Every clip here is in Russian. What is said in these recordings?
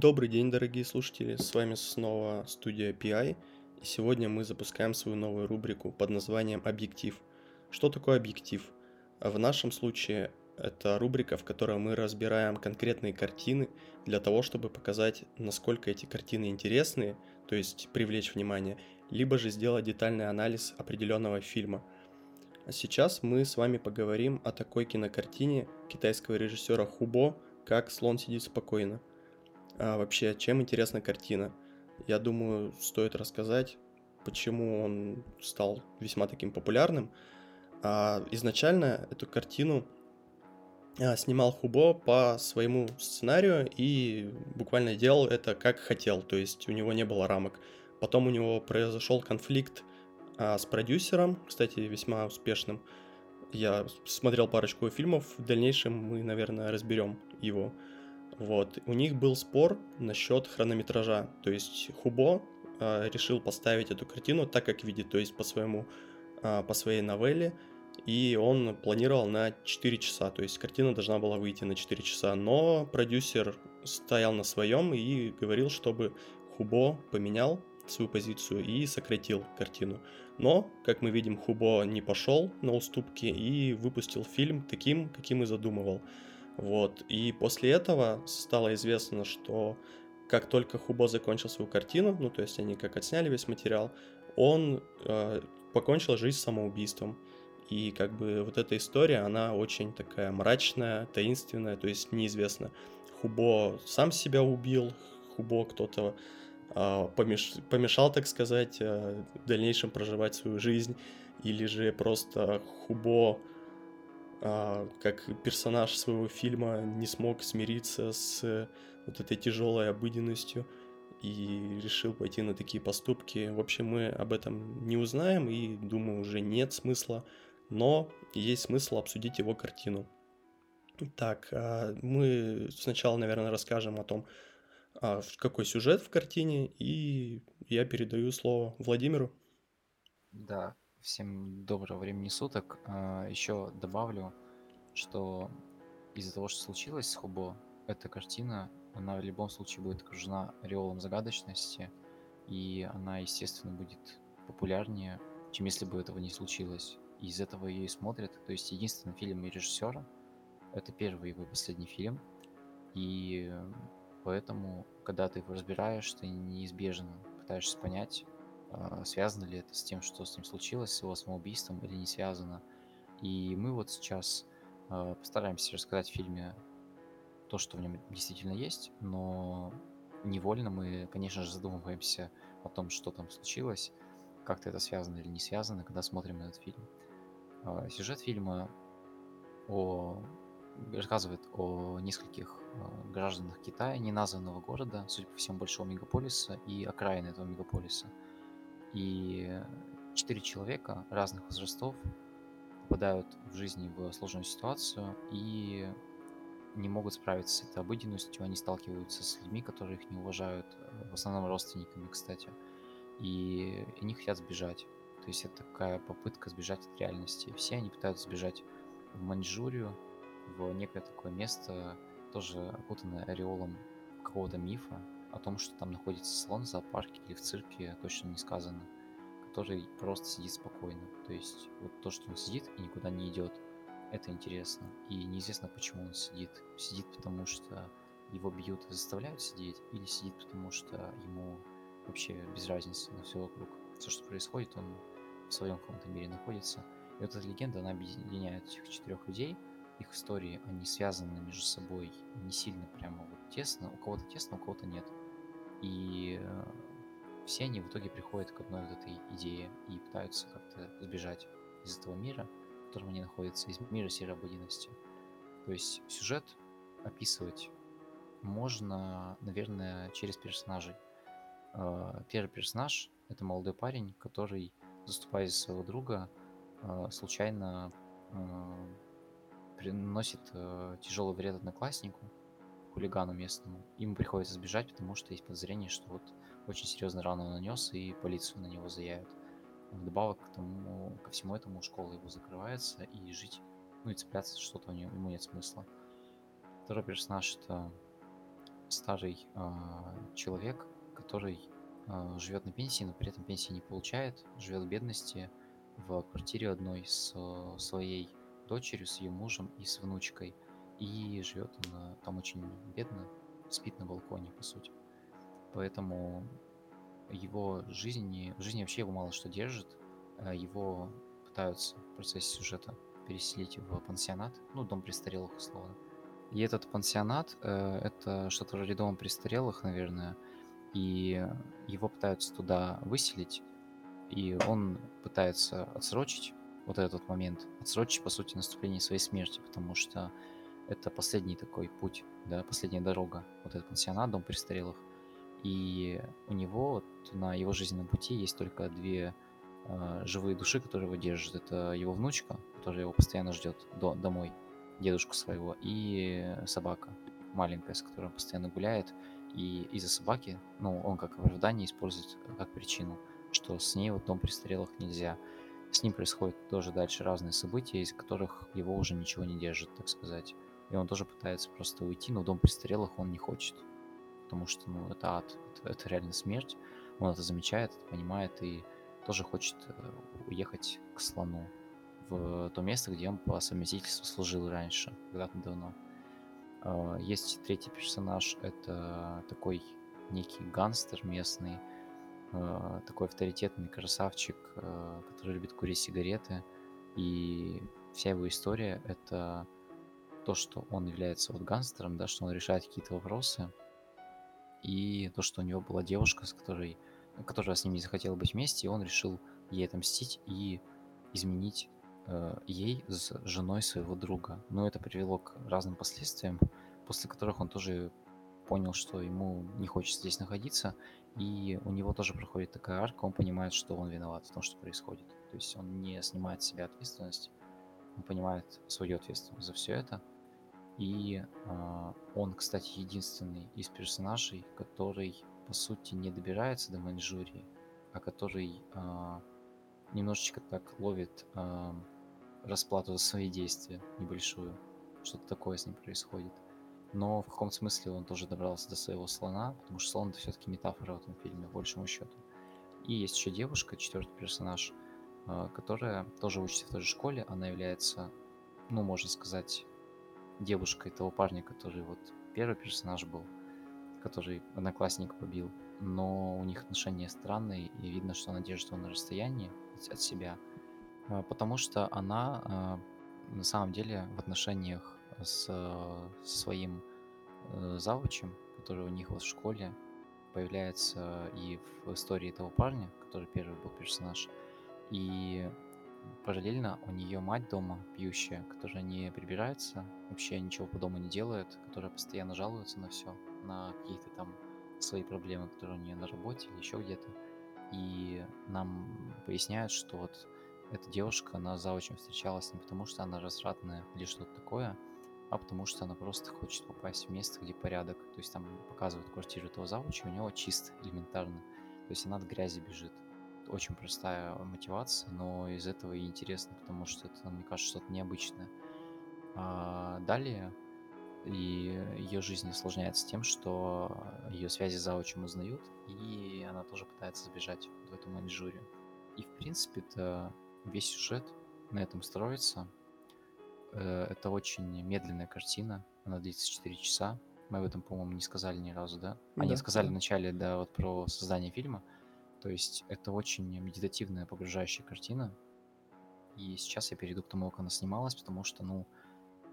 Добрый день, дорогие слушатели, с вами снова студия PI, и сегодня мы запускаем свою новую рубрику под названием «Объектив». Что такое объектив? В нашем случае это рубрика, в которой мы разбираем конкретные картины для того, чтобы показать, насколько эти картины интересные, то есть привлечь внимание, либо же сделать детальный анализ определенного фильма. А сейчас мы с вами поговорим о такой кинокартине китайского режиссера Хубо, как «Слон сидит спокойно». А вообще, чем интересна картина? Я думаю, стоит рассказать, почему он стал весьма таким популярным. А, изначально эту картину а, снимал Хубо по своему сценарию и буквально делал это как хотел, то есть у него не было рамок. Потом у него произошел конфликт а, с продюсером, кстати, весьма успешным. Я смотрел парочку фильмов, в дальнейшем мы, наверное, разберем его. Вот. У них был спор насчет хронометража. То есть Хубо э, решил поставить эту картину так, как видит, то есть по своему, э, по своей новелле. И он планировал на 4 часа, то есть картина должна была выйти на 4 часа. Но продюсер стоял на своем и говорил, чтобы Хубо поменял свою позицию и сократил картину. Но, как мы видим, Хубо не пошел на уступки и выпустил фильм таким, каким и задумывал. Вот. И после этого стало известно, что как только Хубо закончил свою картину, ну то есть они как отсняли весь материал, он э, покончил жизнь самоубийством. И как бы вот эта история, она очень такая мрачная, таинственная, то есть неизвестно, Хубо сам себя убил, Хубо кто-то э, помеш... помешал, так сказать, э, в дальнейшем проживать свою жизнь, или же просто Хубо как персонаж своего фильма не смог смириться с вот этой тяжелой обыденностью и решил пойти на такие поступки. В общем, мы об этом не узнаем и, думаю, уже нет смысла, но есть смысл обсудить его картину. Так, а, мы сначала, наверное, расскажем о том, а, какой сюжет в картине, и я передаю слово Владимиру. Да, Всем доброго времени суток. А, Еще добавлю, что из-за того, что случилось с Хубо, эта картина, она в любом случае будет окружена ореолом загадочности, и она, естественно, будет популярнее, чем если бы этого не случилось. И из этого ее и смотрят. То есть единственный фильм режиссера — это первый его последний фильм, и поэтому, когда ты его разбираешь, ты неизбежно пытаешься понять, связано ли это с тем, что с ним случилось, с его самоубийством или не связано. И мы вот сейчас а, постараемся рассказать в фильме то, что в нем действительно есть, но невольно мы, конечно же, задумываемся о том, что там случилось, как-то это связано или не связано, когда смотрим этот фильм. А, сюжет фильма о... рассказывает о нескольких гражданах Китая, неназванного города, судя по всему, большого мегаполиса и окраины этого мегаполиса – и четыре человека разных возрастов попадают в жизни в сложную ситуацию и не могут справиться с этой обыденностью, они сталкиваются с людьми, которые их не уважают, в основном родственниками, кстати, и они хотят сбежать. То есть это такая попытка сбежать от реальности. Все они пытаются сбежать в Маньчжурию, в некое такое место, тоже окутанное ореолом какого-то мифа, о том, что там находится слон в зоопарке или в цирке, точно не сказано, который просто сидит спокойно. То есть вот то, что он сидит и никуда не идет, это интересно. И неизвестно, почему он сидит. Сидит, потому что его бьют и заставляют сидеть, или сидит, потому что ему вообще без разницы на все вокруг. Все, что происходит, он в своем каком-то мире находится. И вот эта легенда, она объединяет этих четырех людей, их истории, они связаны между собой не сильно прямо вот тесно. У кого-то тесно, у кого-то нет. И э, все они в итоге приходят к одной вот этой идее и пытаются как-то сбежать из этого мира, в котором они находятся, из мира серой обыденности. То есть сюжет описывать можно, наверное, через персонажей. Э, первый персонаж — это молодой парень, который, заступая за своего друга, э, случайно приносит тяжелый вред однокласснику, хулигану местному. Ему приходится сбежать, потому что есть подозрение, что вот очень серьезно рану нанес и полицию на него заявят. Вдобавок к тому, ко всему этому школа его закрывается и жить, ну и цепляться что-то у него, ему нет смысла. Второй персонаж это старый а, человек, который а, живет на пенсии, но при этом пенсии не получает, живет в бедности в квартире одной с э, своей дочерью, с ее мужем и с внучкой. И живет он там очень бедно, спит на балконе, по сути. Поэтому его жизни, в жизни вообще его мало что держит. Э, его пытаются в процессе сюжета переселить в пансионат, ну, дом престарелых, условно. И этот пансионат э, это что-то вроде дома престарелых, наверное, и его пытаются туда выселить, и он пытается отсрочить вот этот момент, отсрочить, по сути, наступление своей смерти, потому что это последний такой путь, да, последняя дорога, вот этот пансионат, дом престарелых. И у него вот, на его жизненном пути есть только две э, живые души, которые его держат. Это его внучка, которая его постоянно ждет до, домой, дедушку своего, и собака маленькая, с которой он постоянно гуляет. И из-за собаки, ну, он как оправдание использует как причину, что с ней вот дом престарелых нельзя. С ним происходят тоже дальше разные события, из которых его уже ничего не держит, так сказать. И он тоже пытается просто уйти, но в дом престарелых он не хочет. Потому что, ну, это ад, это, это реально смерть. Он это замечает, это понимает и тоже хочет э, уехать к слону в то место, где он по совместительству служил раньше, когда-то давно. А, есть третий персонаж, это такой некий гангстер местный, а, такой авторитетный красавчик, а, который любит курить сигареты. И вся его история — это то, что он является вот гангстером, да, что он решает какие-то вопросы, и то, что у него была девушка, с которой, которая с ним не захотела быть вместе, и он решил ей отомстить и изменить э, ей с женой своего друга. Но это привело к разным последствиям, после которых он тоже понял, что ему не хочется здесь находиться, и у него тоже проходит такая арка, он понимает, что он виноват в том, что происходит. То есть он не снимает с себя ответственность, он понимает свою ответственность за все это. И э, он, кстати, единственный из персонажей, который, по сути, не добирается до Маньчжурии, а который э, немножечко так ловит э, расплату за свои действия небольшую. Что-то такое с ним происходит. Но в каком-то смысле он тоже добрался до своего слона, потому что слон это все-таки метафора в этом фильме, по большому счету. И есть еще девушка, четвертый персонаж, которая тоже учится в той же школе. Она является, ну, можно сказать, девушкой того парня, который вот первый персонаж был, который одноклассник побил. Но у них отношения странные, и видно, что она держит его на расстоянии от себя – а, потому что она а, на самом деле в отношениях с своим э, завучем, который у них вот в школе появляется и в истории того парня, который первый был персонаж. И параллельно у нее мать дома пьющая, которая не прибирается, вообще ничего по дому не делает, которая постоянно жалуется на все, на какие-то там свои проблемы, которые у нее на работе или еще где-то. И нам поясняют, что вот эта девушка, она заочно встречалась не потому, что она развратная или что-то такое, а потому что она просто хочет попасть в место, где порядок. То есть там показывают квартиру этого завуча, у него чисто, элементарно. То есть она от грязи бежит. Очень простая мотивация, но из этого и интересно, потому что это, мне кажется, что-то необычное. А далее и ее жизнь осложняется тем, что ее связи за заучем узнают, и она тоже пытается сбежать в эту Маньчжурию. И, в принципе, это весь сюжет на этом строится. Э, это очень медленная картина, она длится 4 часа. Мы об этом, по-моему, не сказали ни разу, да? А, да, сказали да. в начале, да, вот про создание фильма. То есть это очень медитативная, погружающая картина. И сейчас я перейду к тому, как она снималась, потому что, ну,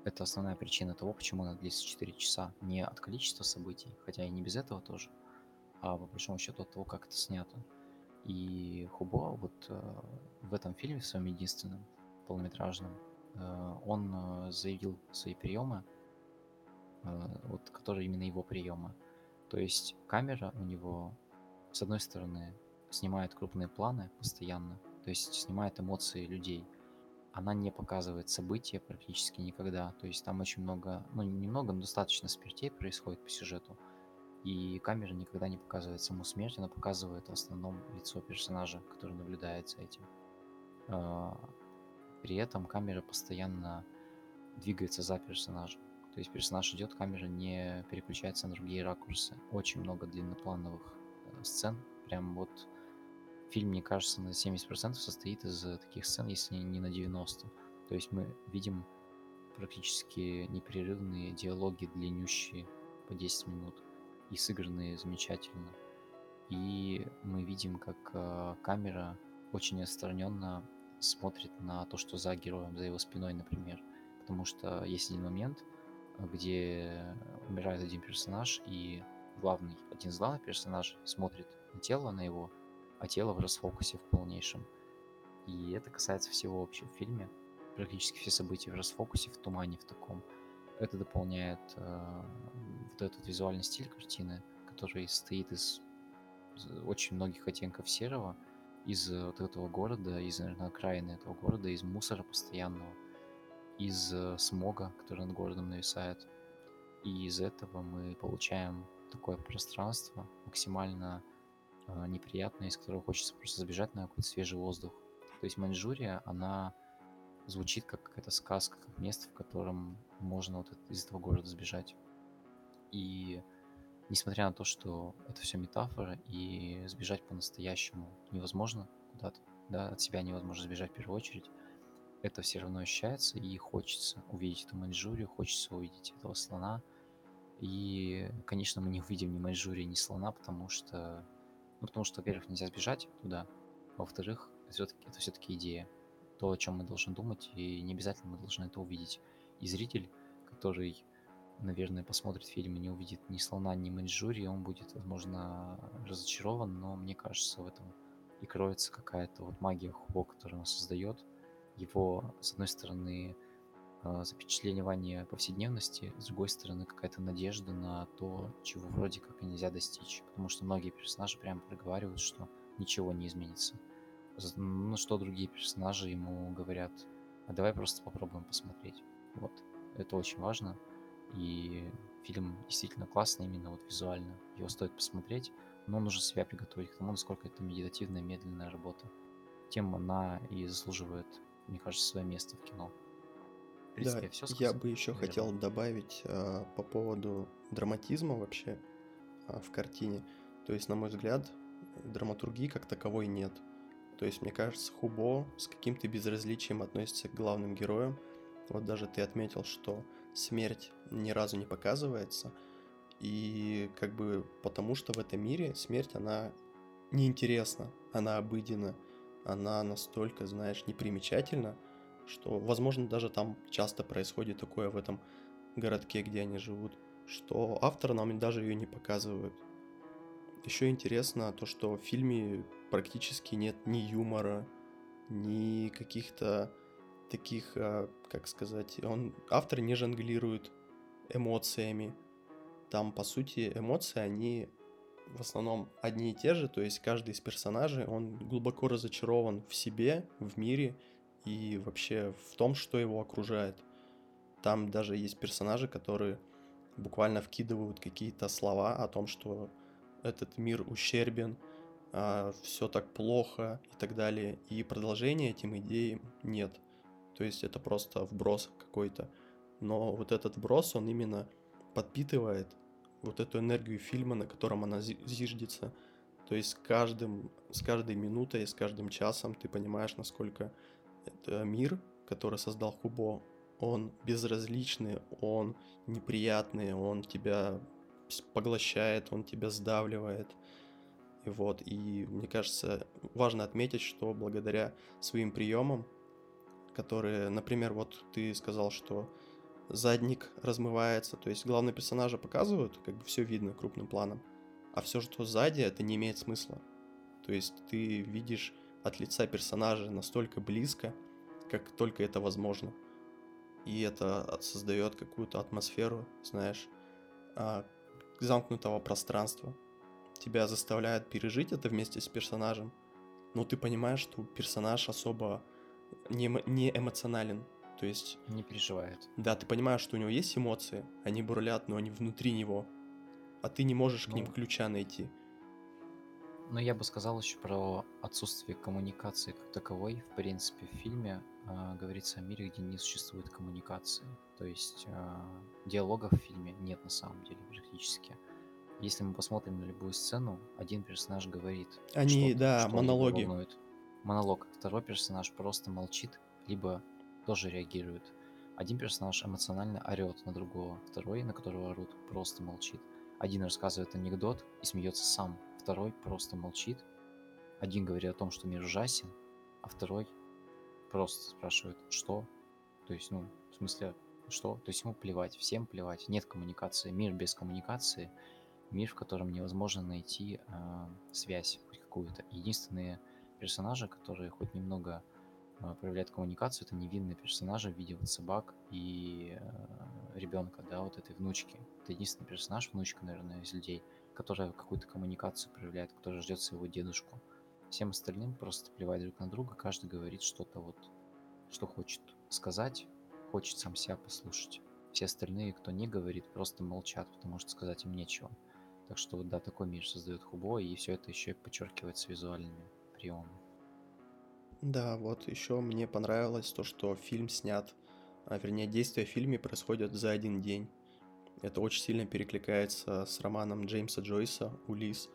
это основная причина того, почему она длится 4 часа. Не от количества событий, хотя и не без этого тоже, а по большому счету от того, как это снято. И Хубо вот э, в этом фильме, в своем единственном полнометражном, э, он э, заявил свои приемы, вот, которые именно его приемы. То есть камера у него, с одной стороны, снимает крупные планы постоянно, то есть снимает эмоции людей. Она не показывает события практически никогда. То есть там очень много, ну немного, но достаточно смертей происходит по сюжету. И камера никогда не показывает саму смерть, она показывает в основном лицо персонажа, который наблюдает за этим. А, при этом камера постоянно двигается за персонажем. То есть персонаж идет, камера не переключается на другие ракурсы. Очень много длинноплановых э, сцен. Прям вот фильм, мне кажется, на 70% состоит из таких сцен, если не на 90%. То есть мы видим практически непрерывные диалоги, длиннющие по 10 минут и сыгранные замечательно. И мы видим, как э, камера очень отстраненно смотрит на то, что за героем, за его спиной, например. Потому что есть один момент, где умирает один персонаж, и главный, один из главных персонажей смотрит на тело, на его, а тело в расфокусе в полнейшем. И это касается всего вообще в фильме. Практически все события в расфокусе, в тумане в таком. Это дополняет э, вот этот визуальный стиль картины, который состоит из очень многих оттенков серого, из вот этого города, из, наверное, окраины этого города, из мусора постоянного, из э, смога, который над городом нависает. И из этого мы получаем такое пространство максимально э, неприятное, из которого хочется просто сбежать на какой-то свежий воздух. То есть Маньчжурия, она звучит как какая-то сказка, как место, в котором можно вот из этого города сбежать. И несмотря на то, что это все метафора, и сбежать по-настоящему невозможно куда-то, да, от себя невозможно сбежать в первую очередь, это все равно ощущается, и хочется увидеть эту Маньчжурию, хочется увидеть этого слона. И, конечно, мы не увидим ни Маньчжурии, ни слона, потому что, ну, потому что, во-первых, нельзя сбежать туда, а во-вторых, это все-таки идея, то, о чем мы должны думать, и не обязательно мы должны это увидеть. И зритель, который наверное, посмотрит фильм и не увидит ни слона, ни Маньчжурии, он будет, возможно, разочарован, но мне кажется, в этом и кроется какая-то вот магия Хо, которую он создает. Его, с одной стороны, а, запечатление повседневности, с другой стороны, какая-то надежда на то, чего вроде как и нельзя достичь. Потому что многие персонажи прямо проговаривают, что ничего не изменится. Ну, что другие персонажи ему говорят, а давай просто попробуем посмотреть. Вот, это очень важно. И фильм действительно классный именно вот визуально. Его стоит посмотреть, но нужно себя приготовить к тому, насколько это медитативная, медленная работа. Тем она и заслуживает, мне кажется, свое место в кино. Да, я, все я бы еще наверное. хотел добавить а, по поводу драматизма вообще а, в картине. То есть, на мой взгляд, драматургии как таковой нет. То есть, мне кажется, Хубо с каким-то безразличием относится к главным героям. Вот даже ты отметил, что смерть ни разу не показывается. И как бы потому что в этом мире смерть, она неинтересна, она обыденна, она настолько, знаешь, непримечательна, что, возможно, даже там часто происходит такое в этом городке, где они живут, что автор нам даже ее не показывает. Еще интересно то, что в фильме практически нет ни юмора, ни каких-то таких, а, как сказать, он, автор не жонглирует эмоциями. Там, по сути, эмоции, они в основном одни и те же, то есть каждый из персонажей, он глубоко разочарован в себе, в мире и вообще в том, что его окружает. Там даже есть персонажи, которые буквально вкидывают какие-то слова о том, что этот мир ущербен, а, все так плохо и так далее. И продолжения этим идеям нет. То есть это просто вброс какой-то. Но вот этот вброс, он именно подпитывает вот эту энергию фильма, на котором она зиждется. То есть с, каждым, с каждой минутой, с каждым часом ты понимаешь, насколько мир, который создал Хубо, он безразличный, он неприятный, он тебя поглощает, он тебя сдавливает. И вот, и мне кажется, важно отметить, что благодаря своим приемам которые, например, вот ты сказал, что задник размывается, то есть главные персонажи показывают, как бы все видно крупным планом, а все, что сзади, это не имеет смысла. То есть ты видишь от лица персонажа настолько близко, как только это возможно. И это создает какую-то атмосферу, знаешь, а, замкнутого пространства. Тебя заставляет пережить это вместе с персонажем, но ты понимаешь, что персонаж особо не, не эмоционален. То есть... Не переживает. Да, ты понимаешь, что у него есть эмоции, они бурлят, но они внутри него. А ты не можешь ну... к ним ну. ключа найти. Но я бы сказал еще про отсутствие коммуникации как таковой. В принципе, в фильме э, говорится о мире, где не существует коммуникации. То есть э, диалогов в фильме нет на самом деле практически. Если мы посмотрим на любую сцену, один персонаж говорит. Они, что да, что монологи. волнует. Монолог. Второй персонаж просто молчит, либо тоже реагирует. Один персонаж эмоционально орет на другого, второй, на которого орут, просто молчит. Один рассказывает анекдот и смеется сам, второй просто молчит. Один говорит о том, что мир ужасен, а второй просто спрашивает, что? То есть, ну, в смысле, что? То есть ему плевать, всем плевать, нет коммуникации. Мир без коммуникации, мир, в котором невозможно найти э, связь хоть какую-то. Единственные персонажи, которые хоть немного э, проявляют коммуникацию, это невинные персонажи в виде вот собак и э, ребенка, да, вот этой внучки. Это единственный персонаж, внучка, наверное, из людей, которая какую-то коммуникацию проявляет, которая ждет своего дедушку. Всем остальным просто плевать друг на друга, каждый говорит что-то вот, что хочет сказать, хочет сам себя послушать. Все остальные, кто не говорит, просто молчат, потому что сказать им нечего. Так что вот да, такой мир создает Хубо, и все это еще подчеркивается визуальными приемами. Да, вот еще мне понравилось то, что фильм снят, а вернее действия в фильме происходят за один день. Это очень сильно перекликается с романом Джеймса Джойса «Улис».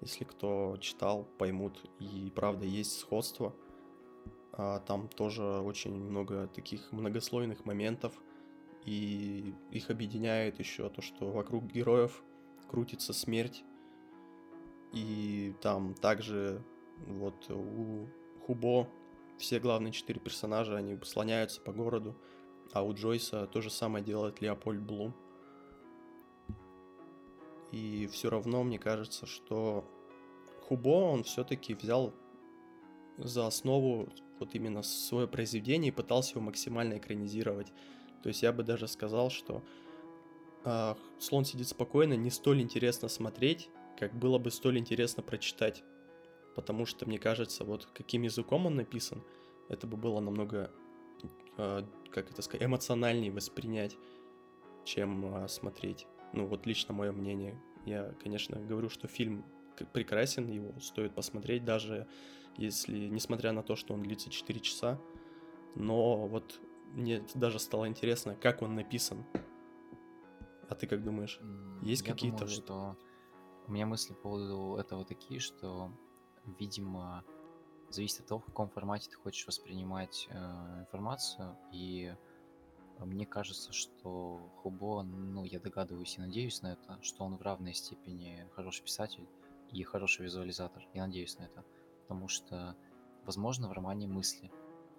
Если кто читал, поймут. И правда, есть сходство. А, там тоже очень много таких многослойных моментов. И их объединяет еще то, что вокруг героев крутится смерть. И там также вот у Хубо все главные четыре персонажа, они слоняются по городу. А у Джойса то же самое делает Леопольд Блум. И все равно мне кажется, что Хубо он все-таки взял за основу вот именно свое произведение и пытался его максимально экранизировать. То есть я бы даже сказал, что э, слон сидит спокойно, не столь интересно смотреть, как было бы столь интересно прочитать. Потому что, мне кажется, вот каким языком он написан, это бы было намного, э, как это сказать, эмоциональнее воспринять, чем э, смотреть. Ну, вот лично мое мнение. Я, конечно, говорю, что фильм прекрасен, его стоит посмотреть, даже если, несмотря на то, что он длится 4 часа, но вот мне даже стало интересно, как он написан. А ты как думаешь? Есть Я какие-то... думаю, что у меня мысли по поводу этого такие, что, видимо, зависит от того, в каком формате ты хочешь воспринимать э, информацию, и мне кажется, что Хубо, ну, я догадываюсь и надеюсь на это, что он в равной степени хороший писатель и хороший визуализатор. Я надеюсь на это. Потому что, возможно, в романе мысли.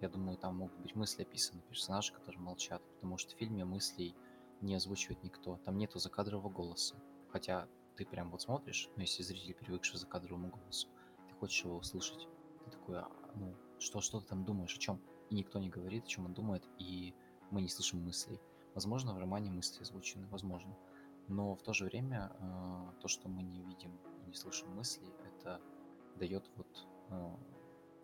Я думаю, там могут быть мысли описаны, персонажи, которые молчат. Потому что в фильме мыслей не озвучивает никто. Там нету закадрового голоса. Хотя ты прям вот смотришь, ну, если зритель привыкший к закадровому голосу, ты хочешь его услышать. Ты такой, а, ну, что, что ты там думаешь, о чем? И никто не говорит, о чем он думает, и мы не слышим мыслей. Возможно, в романе мысли озвучены, возможно. Но в то же время э, то, что мы не видим и не слышим мыслей, это дает вот э,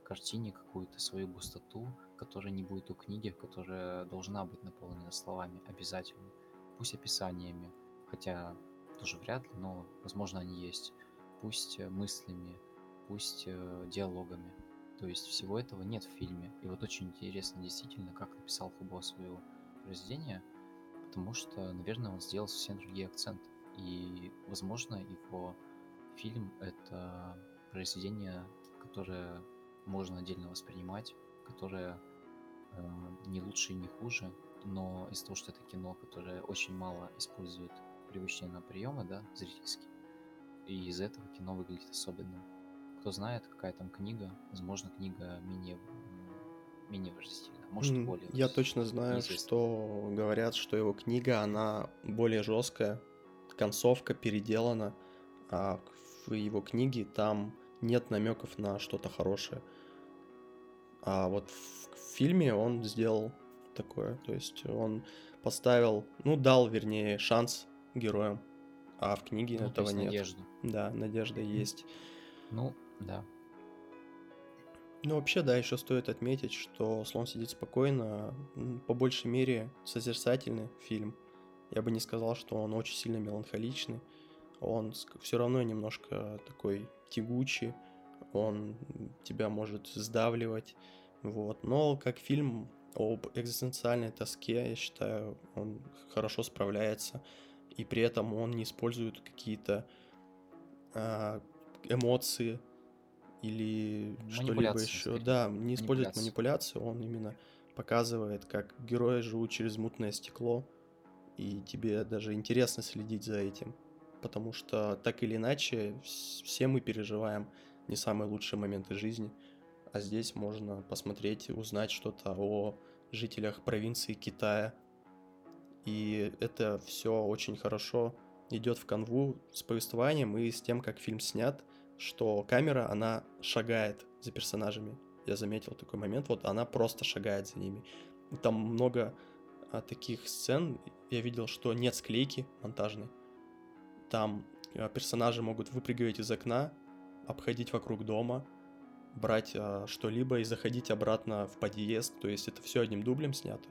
картине какую-то свою густоту, которая не будет у книги, которая должна быть наполнена словами обязательно. Пусть описаниями, хотя тоже вряд ли, но возможно они есть. Пусть мыслями, пусть э, диалогами. То есть всего этого нет в фильме. И вот очень интересно действительно, как написал Фубо свое произведение, потому что, наверное, он сделал совсем другие акценты. И, возможно, его фильм — это произведение, которое можно отдельно воспринимать, которое э, не лучше и не хуже, но из-за того, что это кино, которое очень мало использует привычные нам приемы, да, зрительские, и из-за этого кино выглядит особенным кто знает, какая там книга. Возможно, книга менее, менее выразительная. Может, М, более. Я точно знаю, что говорят, что его книга, она более жесткая, концовка переделана, а в его книге там нет намеков на что-то хорошее. А вот в в фильме он сделал такое, то есть он поставил, ну, дал, вернее, шанс героям, а в книге Ну, то этого нет. надежду. Да, надежда есть. Ну, да. Ну, вообще, да, еще стоит отметить, что «Слон сидит спокойно» по большей мере созерцательный фильм. Я бы не сказал, что он очень сильно меланхоличный. Он все равно немножко такой тягучий, он тебя может сдавливать, вот. Но как фильм об экзистенциальной тоске, я считаю, он хорошо справляется, и при этом он не использует какие-то а, эмоции или что-либо еще. Да, не использует манипуляцию, он именно показывает, как герои живут через мутное стекло, и тебе даже интересно следить за этим, потому что так или иначе все мы переживаем не самые лучшие моменты жизни, а здесь можно посмотреть, узнать что-то о жителях провинции Китая, и это все очень хорошо идет в канву с повествованием и с тем, как фильм снят, что камера, она шагает за персонажами. Я заметил такой момент, вот она просто шагает за ними. Там много а, таких сцен, я видел, что нет склейки монтажной. Там а, персонажи могут выпрыгивать из окна, обходить вокруг дома, брать а, что-либо и заходить обратно в подъезд. То есть это все одним дублем снято.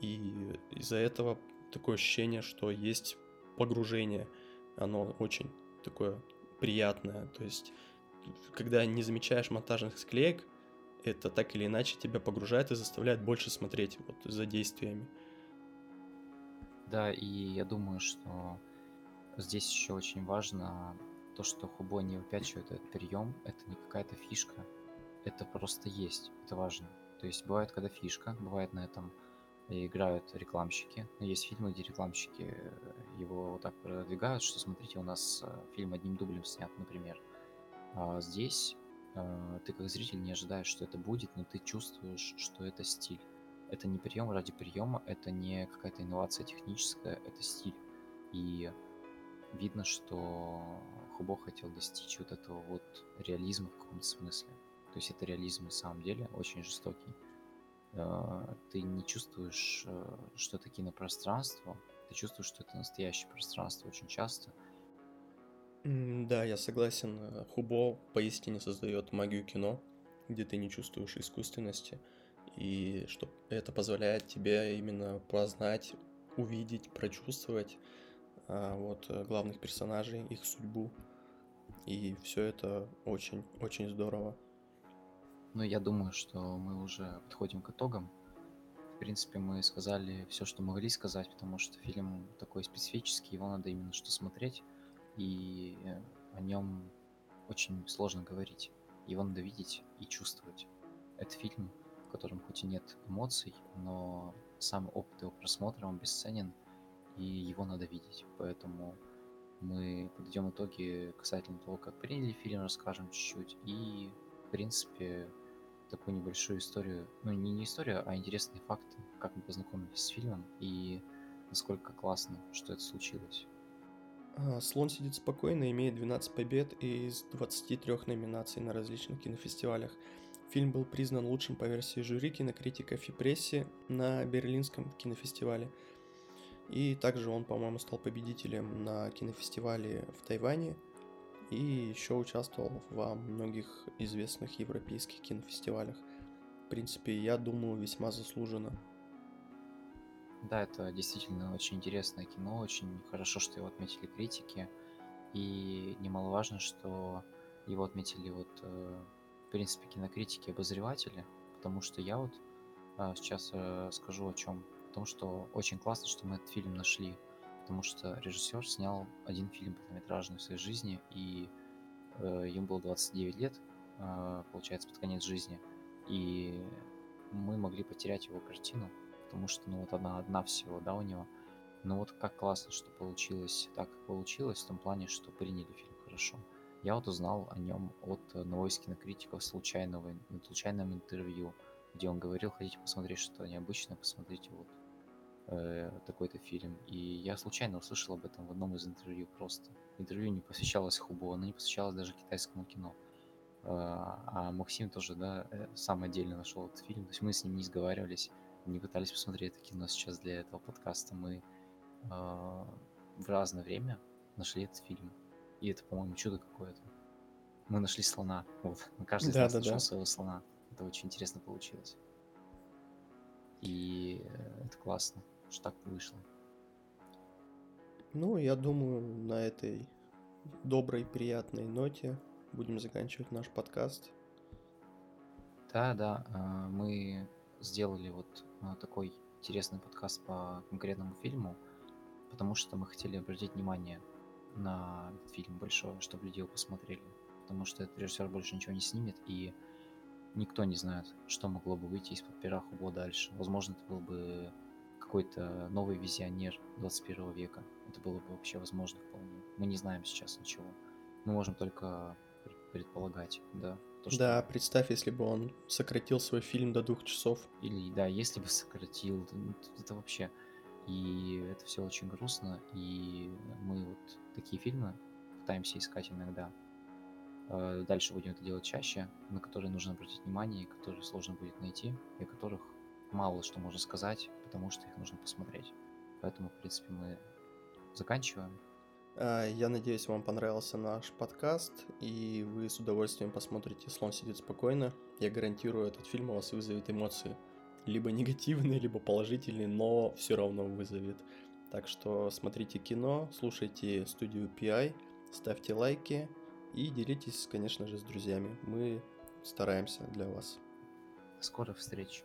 И из-за этого такое ощущение, что есть погружение. Оно очень такое приятное. То есть, когда не замечаешь монтажных склеек, это так или иначе тебя погружает и заставляет больше смотреть вот за действиями. Да, и я думаю, что здесь еще очень важно то, что Хубо не выпячивает этот прием, это не какая-то фишка, это просто есть, это важно. То есть бывает, когда фишка, бывает на этом играют рекламщики. Есть фильмы, где рекламщики э, его вот так продвигают, что смотрите, у нас э, фильм одним дублем снят, например. А здесь э, ты как зритель не ожидаешь, что это будет, но ты чувствуешь, что это стиль. Это не прием ради приема, это не какая-то инновация техническая, это стиль. И видно, что Хубо хотел достичь вот этого вот реализма в каком-то смысле. То есть это реализм на самом деле очень жестокий. Э, ты не чувствуешь, что это кинопространство, ты чувствуешь, что это настоящее пространство очень часто. Да, я согласен. Хубо поистине создает магию кино, где ты не чувствуешь искусственности, и что это позволяет тебе именно познать, увидеть, прочувствовать а, вот э, главных персонажей, их судьбу. И все это очень-очень здорово. Ну, я думаю, что мы уже подходим к итогам. Принципе, мы сказали все, что могли сказать, потому что фильм такой специфический, его надо именно что смотреть, и о нем очень сложно говорить. Его надо видеть и чувствовать. Это фильм, в котором хоть и нет эмоций, но сам опыт его просмотра, он бесценен, и его надо видеть. Поэтому мы подведем итоги касательно того, как приняли фильм, расскажем чуть-чуть, и, в принципе, такую небольшую историю, ну не, не историю, а интересные факты, как мы познакомились с фильмом и насколько классно, что это случилось. А, Слон сидит спокойно, имеет 12 побед из 23 номинаций на различных кинофестивалях. Фильм был признан лучшим по версии жюри кинокритиков и прессе на Берлинском кинофестивале. И также он, по-моему, стал победителем на кинофестивале в Тайване – и еще участвовал во многих известных европейских кинофестивалях. В принципе, я думаю, весьма заслуженно. Да, это действительно очень интересное кино, очень хорошо, что его отметили критики, и немаловажно, что его отметили вот, э, в принципе, кинокритики обозреватели, потому что я вот э, сейчас э, скажу о чем. О том, что очень классно, что мы этот фильм нашли потому что режиссер снял один фильм полнометражный в своей жизни, и э, ему было 29 лет, э, получается, под конец жизни, и мы могли потерять его картину, потому что, ну, вот одна, одна всего, да, у него. Но вот как классно, что получилось так, как получилось, в том плане, что приняли фильм хорошо. Я вот узнал о нем от одного из кинокритиков случайного, на случайном интервью, где он говорил, хотите посмотреть что-то необычное, посмотрите вот э, такой-то фильм. И я случайно услышал об этом в одном из интервью просто. Интервью не посвящалось Хубу, оно не посвящалось даже китайскому кино. Э, а Максим тоже, да, э, сам отдельно нашел этот фильм. То есть мы с ним не сговаривались, не пытались посмотреть это кино сейчас для этого подкаста. Мы э, в разное время нашли этот фильм. И это, по-моему, чудо какое-то. Мы нашли слона. Вот. Каждый из да, нас да, нашел да. своего слона. Это очень интересно получилось. И э, это классно что так вышло. Ну, я думаю, на этой доброй, приятной ноте будем заканчивать наш подкаст. Да, да, а, мы сделали вот а, такой интересный подкаст по конкретному фильму, потому что мы хотели обратить внимание на фильм большой, чтобы люди его посмотрели. Потому что этот режиссер больше ничего не снимет, и никто не знает, что могло бы выйти из-под пера Хубо дальше. Возможно, это был бы какой-то новый визионер 21 века. Это было бы вообще возможно вполне. Мы не знаем сейчас ничего. Мы можем только предполагать, да. То, что... Да, представь, если бы он сократил свой фильм до двух часов. Или, да, если бы сократил, это, ну, это вообще... И это все очень грустно, и мы вот такие фильмы пытаемся искать иногда. Э, дальше будем это делать чаще, на которые нужно обратить внимание, которые сложно будет найти, и о которых мало что можно сказать, потому что их нужно посмотреть. Поэтому, в принципе, мы заканчиваем. А, я надеюсь, вам понравился наш подкаст, и вы с удовольствием посмотрите «Слон сидит спокойно». Я гарантирую, этот фильм у вас вызовет эмоции. Либо негативные, либо положительные, но все равно вызовет. Так что смотрите кино, слушайте студию PI, ставьте лайки и делитесь, конечно же, с друзьями. Мы стараемся для вас. До скорых встреч.